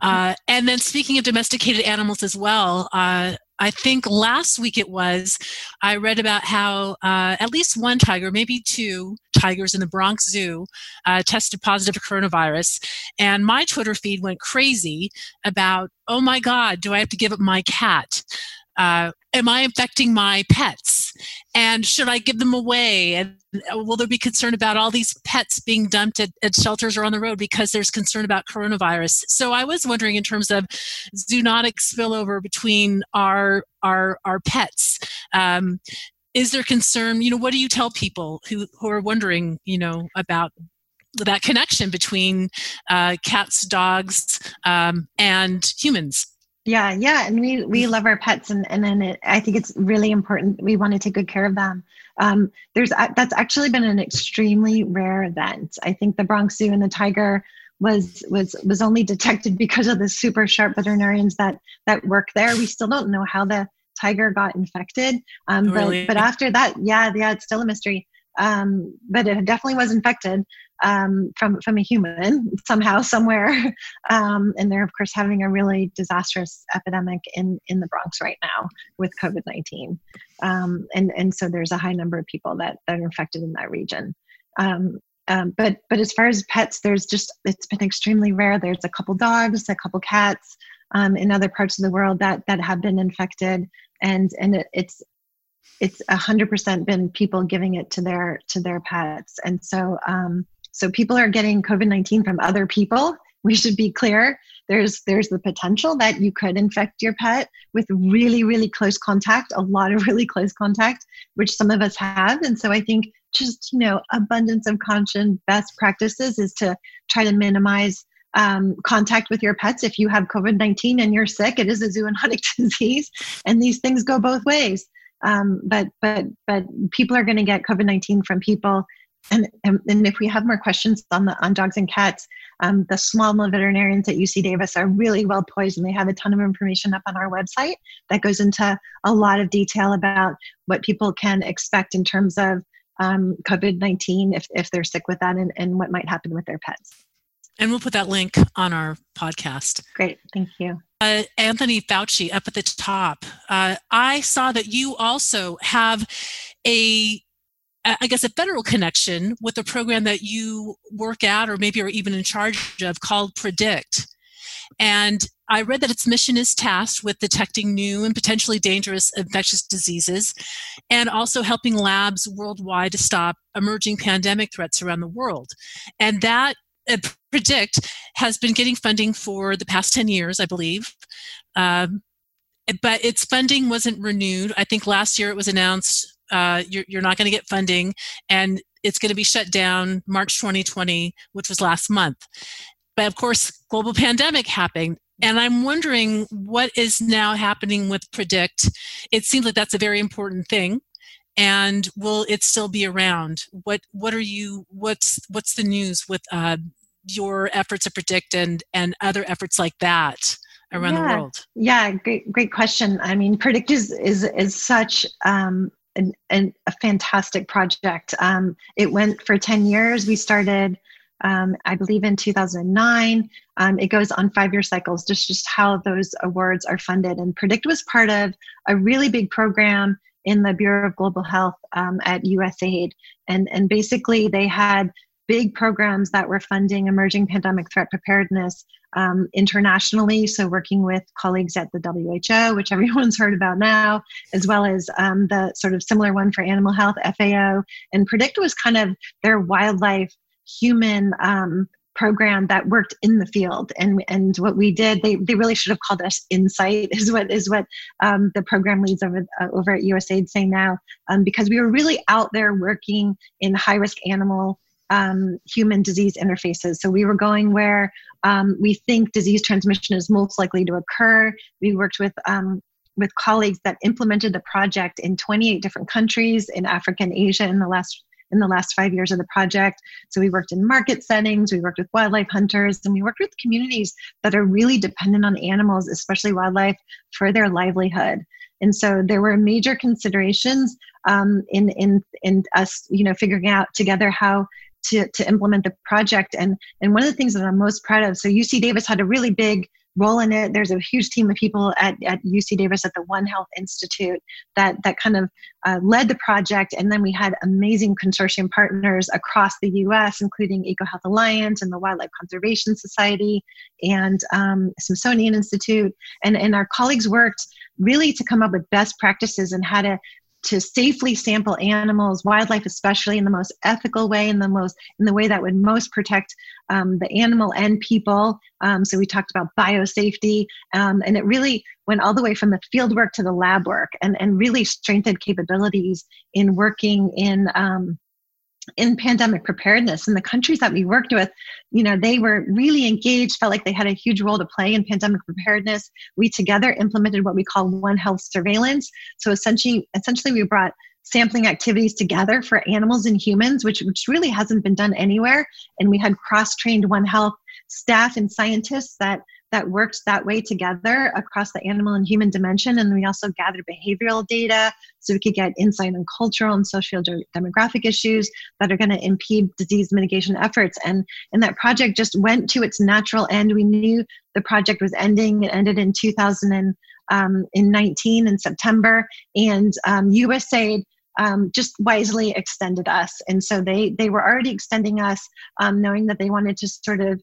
Uh, and then speaking of domesticated animals as well, uh, I think last week it was, I read about how uh, at least one tiger, maybe two tigers in the Bronx Zoo uh, tested positive for coronavirus. And my Twitter feed went crazy about, oh my God, do I have to give up my cat? Uh, am I infecting my pets? And should I give them away? And uh, will there be concern about all these pets being dumped at, at, shelters or on the road because there's concern about coronavirus? So I was wondering in terms of zoonotic spillover between our our our pets. Um, is there concern? You know, what do you tell people who who are wondering, you know, about that connection between uh, cats, dogs, um, and humans? Yeah, yeah, and we we love our pets, and and then it, I think it's really important. We want to take good care of them. Um, there's that's actually been an extremely rare event. I think the Bronx Zoo and the tiger was was was only detected because of the super sharp veterinarians that that work there. We still don't know how the tiger got infected. Um, but really? but after that, yeah, yeah, it's still a mystery. um, but it definitely was infected um, from from a human somehow somewhere. Um, and they're of course having a really disastrous epidemic in in the Bronx right now with COVID nineteen. Um, and and so there's a high number of people that that are infected in that region. Um, um, but but as far as pets, there's just it's been extremely rare. There's a couple dogs, a couple cats um, in other parts of the world that that have been infected, and and it, it's it's a hundred percent been people giving it to their to their pets, and so um, so people are getting COVID nineteen from other people. We should be clear. There's there's the potential that you could infect your pet with really really close contact, a lot of really close contact, which some of us have, and so I think just you know abundance of caution best practices is to try to minimize um, contact with your pets if you have covid-19 and you're sick it is a zoonotic disease and these things go both ways um, but but but people are going to get covid-19 from people and, and, and if we have more questions on the on dogs and cats um, the small veterinarians at uc davis are really well poised and they have a ton of information up on our website that goes into a lot of detail about what people can expect in terms of um, COVID 19 if, if they're sick with that and, and what might happen with their pets. And we'll put that link on our podcast. Great, thank you. Uh, Anthony Fauci up at the top. Uh, I saw that you also have a I guess a federal connection with a program that you work at or maybe are even in charge of called Predict. And I read that its mission is tasked with detecting new and potentially dangerous infectious diseases and also helping labs worldwide to stop emerging pandemic threats around the world. And that uh, Predict has been getting funding for the past 10 years, I believe. Um, but its funding wasn't renewed. I think last year it was announced uh, you're, you're not going to get funding and it's going to be shut down March 2020, which was last month. But of course, global pandemic happened. And I'm wondering what is now happening with Predict. It seems like that's a very important thing. And will it still be around? What what are you what's what's the news with uh, your efforts to predict and and other efforts like that around yeah. the world? Yeah, great great question. I mean, Predict is is is such um, an, an, a fantastic project. Um, it went for 10 years. We started um, I believe in 2009. Um, it goes on five year cycles, just, just how those awards are funded. And Predict was part of a really big program in the Bureau of Global Health um, at USAID. And, and basically, they had big programs that were funding emerging pandemic threat preparedness um, internationally. So, working with colleagues at the WHO, which everyone's heard about now, as well as um, the sort of similar one for animal health, FAO. And Predict was kind of their wildlife human um, program that worked in the field and and what we did they, they really should have called us insight is what is what um, the program leads over uh, over at usaid say now um, because we were really out there working in high risk animal um, human disease interfaces so we were going where um, we think disease transmission is most likely to occur we worked with um, with colleagues that implemented the project in 28 different countries in africa and asia in the last in the last five years of the project. So we worked in market settings, we worked with wildlife hunters, and we worked with communities that are really dependent on animals, especially wildlife, for their livelihood. And so there were major considerations um, in in in us, you know, figuring out together how to, to implement the project. And and one of the things that I'm most proud of, so UC Davis had a really big role in it. There's a huge team of people at, at UC Davis at the One Health Institute that, that kind of uh, led the project. And then we had amazing consortium partners across the US, including EcoHealth Alliance and the Wildlife Conservation Society and um, Smithsonian Institute. And, and our colleagues worked really to come up with best practices and how to to safely sample animals, wildlife especially, in the most ethical way, in the most in the way that would most protect um, the animal and people. Um, so we talked about biosafety, um, and it really went all the way from the field work to the lab work, and and really strengthened capabilities in working in um, in pandemic preparedness and the countries that we worked with you know they were really engaged felt like they had a huge role to play in pandemic preparedness. We together implemented what we call one health surveillance. So essentially essentially we brought sampling activities together for animals and humans which which really hasn't been done anywhere. And we had cross trained one health staff and scientists that that worked that way together across the animal and human dimension. And we also gathered behavioral data so we could get insight on cultural and social demographic issues that are going to impede disease mitigation efforts. And, and that project just went to its natural end. We knew the project was ending. It ended in 2019 um, in September. And um, USAID um, just wisely extended us. And so they, they were already extending us, um, knowing that they wanted to sort of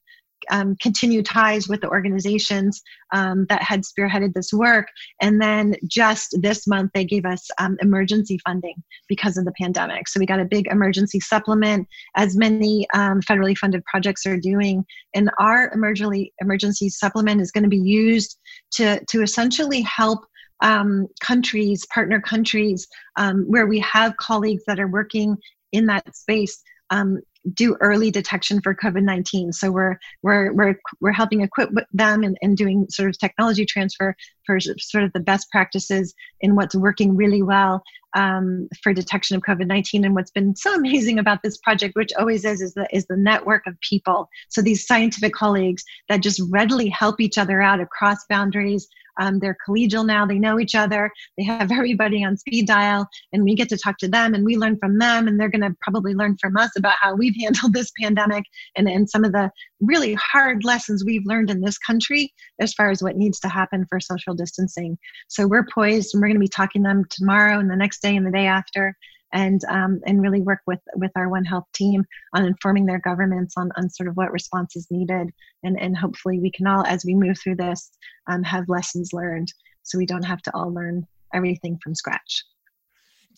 um, continue ties with the organizations um, that had spearheaded this work. And then just this month, they gave us um, emergency funding because of the pandemic. So we got a big emergency supplement, as many um, federally funded projects are doing. And our emergency emergency supplement is going to be used to to essentially help um, countries, partner countries, um, where we have colleagues that are working in that space um, do early detection for COVID-19. So we're we're we're we're helping equip them and, and doing sort of technology transfer for sort of the best practices in what's working really well um, for detection of COVID-19. And what's been so amazing about this project, which always is, is the is the network of people. So these scientific colleagues that just readily help each other out across boundaries, um, they're collegial now. They know each other. They have everybody on speed dial, and we get to talk to them and we learn from them. And they're going to probably learn from us about how we've handled this pandemic and, and some of the really hard lessons we've learned in this country as far as what needs to happen for social distancing. So we're poised and we're going to be talking to them tomorrow and the next day and the day after and um, and really work with with our One Health team on informing their governments on, on sort of what response is needed, and and hopefully we can all, as we move through this, um, have lessons learned, so we don't have to all learn everything from scratch.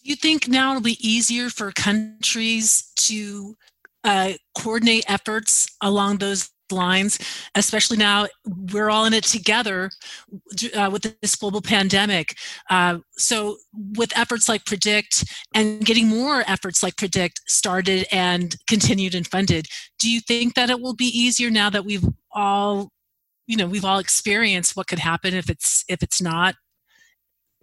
Do you think now it'll be easier for countries to uh, coordinate efforts along those lines, especially now we're all in it together uh, with this global pandemic. Uh, so, with efforts like Predict and getting more efforts like Predict started and continued and funded, do you think that it will be easier now that we've all, you know, we've all experienced what could happen if it's if it's not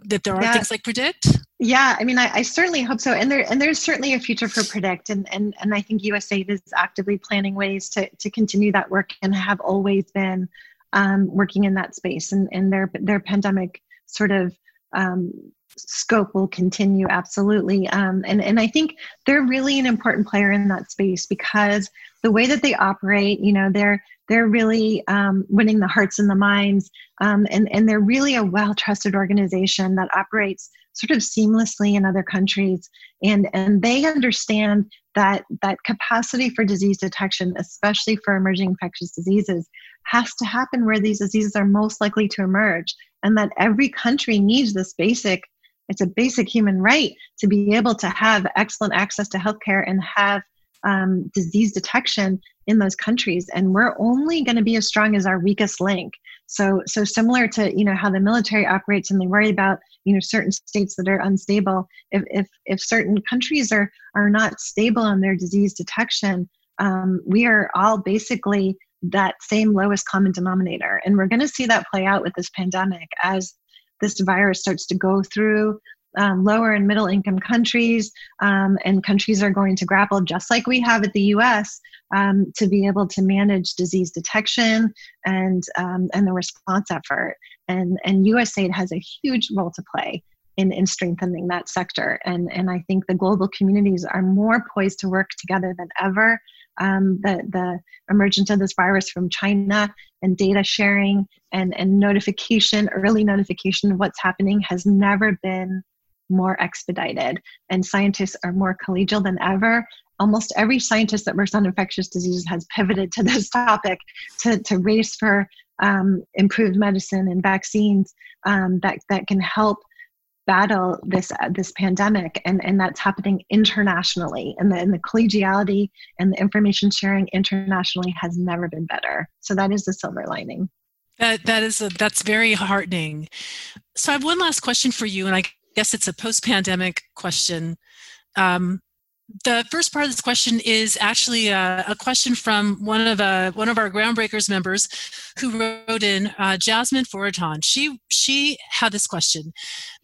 that there are yeah. things like Predict? Yeah, I mean, I, I, certainly hope so, and there and there's certainly a future for Predict, and and and I think USAID is actively planning ways to to continue that work and have always been um, working in that space, and and their their pandemic sort of um, scope will continue absolutely, um, and and I think they're really an important player in that space because the way that they operate, you know, they're they're really um, winning the hearts and the minds, um, and and they're really a well trusted organization that operates sort of seamlessly in other countries. And and they understand that that capacity for disease detection especially for emerging infectious diseases has to happen where these diseases are most likely to emerge and that every country needs this basic it's a basic human right to be able to have excellent access to healthcare and have um, disease detection in those countries. And we're only going to be as strong as our weakest link so so similar to you know how the military operates and they worry about you know certain states that are unstable if if, if certain countries are are not stable on their disease detection um, we are all basically that same lowest common denominator. And we're going to see that play out with this pandemic as this virus starts to go through um, lower and middle income countries, um, and countries are going to grapple, just like we have at the US, um, to be able to manage disease detection and, um, and the response effort. And, and USAID has a huge role to play in, in strengthening that sector. And, and I think the global communities are more poised to work together than ever. Um, the, the emergence of this virus from China and data sharing and, and notification, early notification of what's happening has never been more expedited. And scientists are more collegial than ever. Almost every scientist that works on infectious diseases has pivoted to this topic to, to race for um, improved medicine and vaccines um, that, that can help battle this uh, this pandemic and and that's happening internationally and the, and the collegiality and the information sharing internationally has never been better so that is the silver lining that that is a, that's very heartening so i have one last question for you and i guess it's a post-pandemic question. Um, the first part of this question is actually a, a question from one of uh, one of our groundbreakers members who wrote in uh, Jasmine Foraton. She she had this question.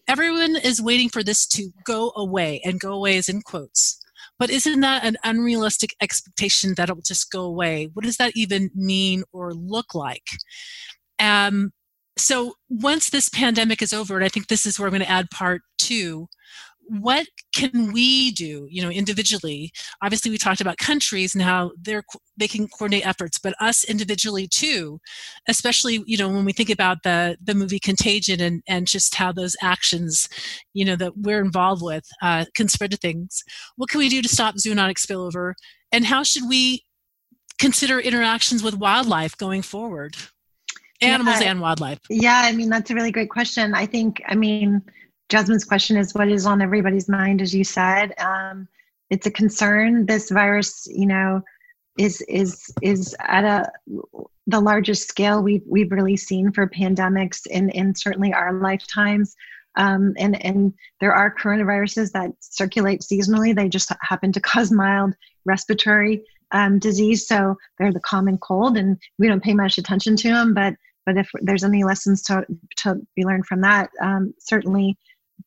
Everyone is waiting for this to go away, and go away is in quotes. But isn't that an unrealistic expectation that it will just go away? What does that even mean or look like? Um, so once this pandemic is over, and I think this is where I'm going to add part two, what can we do you know individually? Obviously we talked about countries and how they're they can coordinate efforts but us individually too especially you know when we think about the the movie contagion and and just how those actions you know that we're involved with uh, can spread to things what can we do to stop zoonotic spillover? And how should we consider interactions with wildlife going forward animals yeah, and wildlife yeah i mean that's a really great question i think i mean Jasmine's question is what is on everybody's mind, as you said. Um, it's a concern. This virus, you know, is is is at a the largest scale we've we've really seen for pandemics in in certainly our lifetimes. Um, and and there are coronaviruses that circulate seasonally. They just happen to cause mild respiratory um, disease. So they're the common cold, and we don't pay much attention to them. But but if there's any lessons to to be learned from that, um, certainly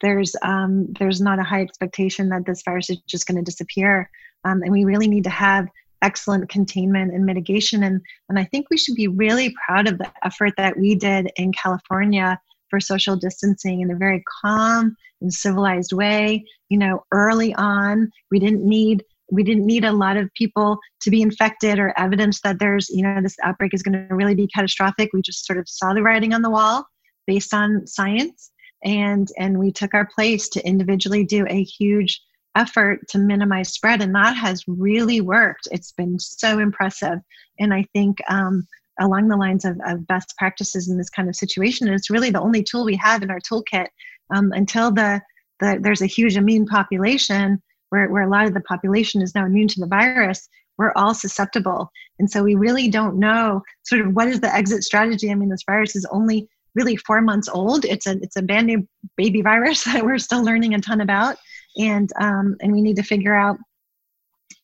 there's um, there's not a high expectation that this virus is just going to disappear, um, and we really need to have excellent containment and mitigation. And and I think we should be really proud of the effort that we did in California for social distancing in a very calm and civilized way. You know, early on, we didn't need we didn't need a lot of people to be infected or evidence that there's you know this outbreak is going to really be catastrophic. We just sort of saw the writing on the wall based on science and and we took our place to individually do a huge effort to minimize spread and that has really worked. It's been so impressive. And i think um, along the lines of, of, best practices in this kind of situation and it's really the only tool we have in our toolkit. Um, until the, the there's a huge immune population where, where a lot of the population is now immune to the virus we're all susceptible. And so we really don't know sort of what is the exit strategy. I mean this virus is only really four months old. It's a it's a brand new baby virus that we're still learning a ton about, and um, and we need to figure out,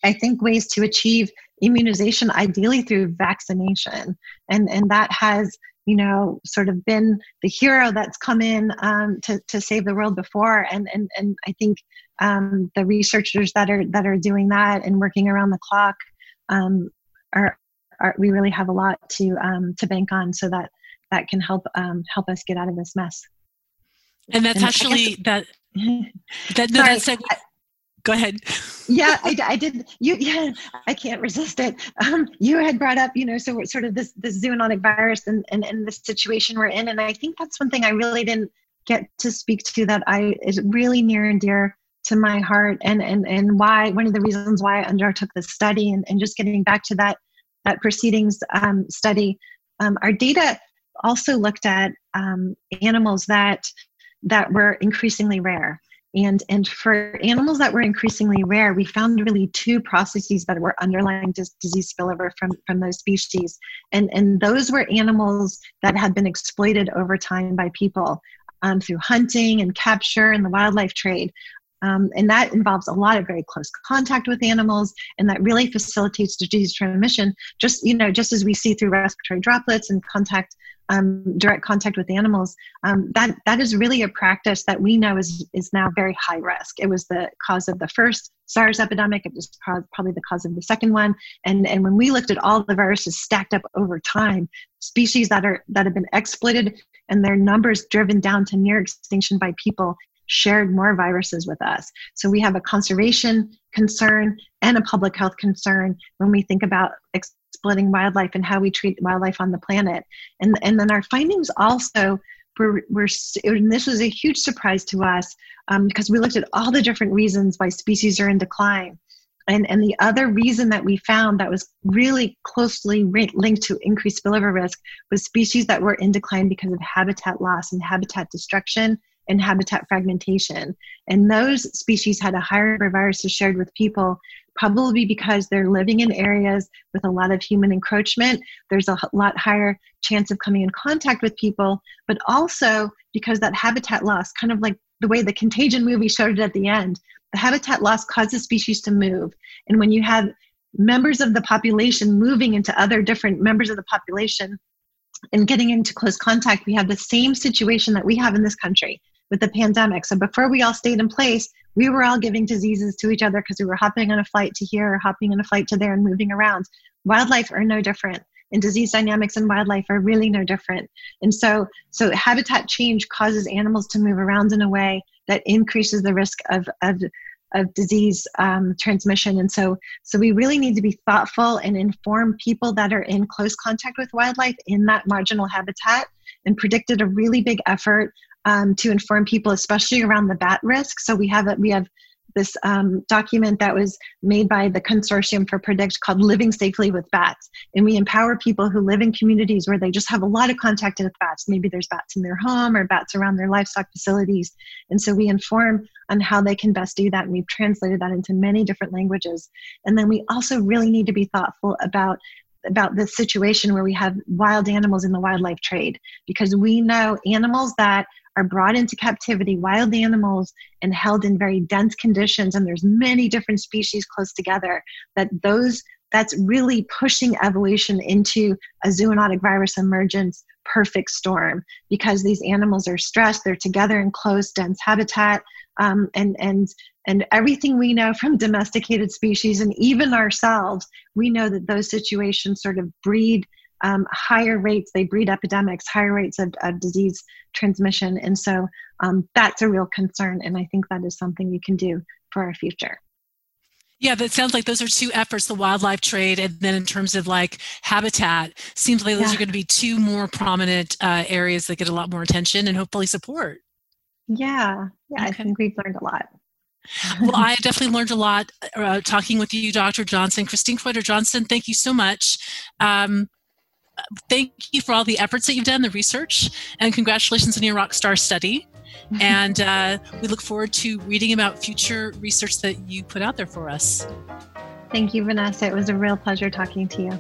I think, ways to achieve immunization, ideally through vaccination, and and that has you know sort of been the hero that's come in um, to to save the world before, and and and I think um, the researchers that are that are doing that and working around the clock um, are, are we really have a lot to um, to bank on so that that can help um, help us get out of this mess. And that's and actually that that no, that's like, go ahead. Yeah I, I, did you yeah i can't resist it. Um, you had brought up you know so sort of this this zoonotic virus and, and and the situation we're in and i think that's one thing i really didn't get to speak to that i is really near and dear to my heart and and and why one of the reasons why i undertook this study and, and just getting back to that that proceedings um, study. Um, our data also looked at um, animals that that were increasingly rare. And, and for animals that were increasingly rare, we found really two processes that were underlying dis- disease spillover from, from those species. And, and those were animals that had been exploited over time by people um, through hunting and capture and the wildlife trade. Um, and that involves a lot of very close contact with animals and that really facilitates disease transmission just you know just as we see through respiratory droplets and contact um, direct contact with animals, um, that that is really a practice that we know is is now very high risk. It was the cause of the first SARS epidemic. It was probably the cause of the second one. And and when we looked at all the viruses stacked up over time, species that are that have been exploited and their numbers driven down to near extinction by people shared more viruses with us. So we have a conservation concern and a public health concern when we think about exploiting wildlife and how we treat wildlife on the planet. And, and then our findings also were, were and this was a huge surprise to us um, because we looked at all the different reasons why species are in decline. And, and the other reason that we found that was really closely linked to increased spillover risk was species that were in decline because of habitat loss and habitat destruction and habitat fragmentation. And those species had a higher number of viruses shared with people probably because they're living in areas with a lot of human encroachment. There's a lot higher chance of coming in contact with people, but also because that habitat loss, kind of like the way the contagion movie showed it at the end, the habitat loss causes species to move. And when you have members of the population moving into other different members of the population and getting into close contact, we have the same situation that we have in this country with the pandemic. So before we all stayed in place, we were all giving diseases to each other because we were hopping on a flight to here hopping on a flight to there and moving around. Wildlife are no different. and disease dynamics in wildlife are really no different. And so, so habitat change causes animals to move around in a way that increases the risk of, of of disease um, transmission. And so, so we really need to be thoughtful and inform people that are in close contact with wildlife in that marginal habitat and predicted a really big effort um, to inform people, especially around the bat risk. So we have a, we have this um, document that was made by the consortium for predict called living safely with bats. And we empower people who live in communities where they just have a lot of contact with bats. Maybe there's bats in their home or bats around their livestock facilities. And so we inform on how they can best do that. And we've translated that into many different languages. And then we also really need to be thoughtful about about the situation where we have wild animals in the wildlife trade because we know animals that are brought into captivity, wild animals, and held in very dense conditions, and there's many different species close together, that those that's really pushing evolution into a zoonotic virus emergence perfect storm. Because these animals are stressed they're together in close dense habitat um, and and and everything we know from domesticated species and even ourselves we know that those situations sort of breed um, higher rates, they breed epidemics, higher rates of, of disease transmission. And so um, that's a real concern. And I think that is something we can do for our future. Yeah, that sounds like those are two efforts the wildlife trade, and then in terms of like habitat, seems like those yeah. are going to be two more prominent uh, areas that get a lot more attention and hopefully support. Yeah, yeah, okay. I think we've learned a lot. well, I definitely learned a lot uh, talking with you, Dr. Johnson. Christine Kreuder Johnson, thank you so much. Um, thank you for all the efforts that you've done, the research, and congratulations on your Rockstar study. and uh, we look forward to reading about future research that you put out there for us. Thank you, Vanessa. It was a real pleasure talking to you.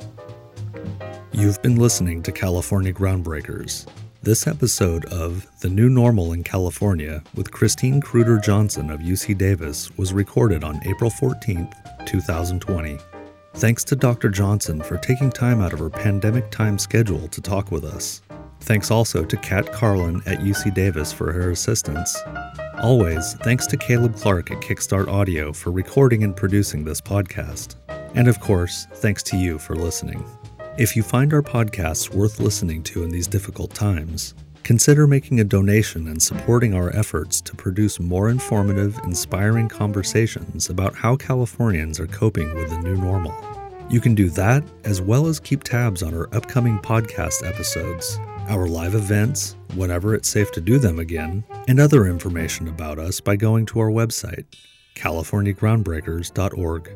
You've been listening to California Groundbreakers. This episode of The New Normal in California with Christine Kreuder Johnson of UC Davis was recorded on April 14th, 2020. Thanks to Dr. Johnson for taking time out of her pandemic time schedule to talk with us. Thanks also to Kat Carlin at UC Davis for her assistance. Always, thanks to Caleb Clark at Kickstart Audio for recording and producing this podcast. And of course, thanks to you for listening. If you find our podcasts worth listening to in these difficult times, consider making a donation and supporting our efforts to produce more informative, inspiring conversations about how Californians are coping with the new normal. You can do that as well as keep tabs on our upcoming podcast episodes, our live events, whenever it's safe to do them again, and other information about us by going to our website, californiagroundbreakers.org.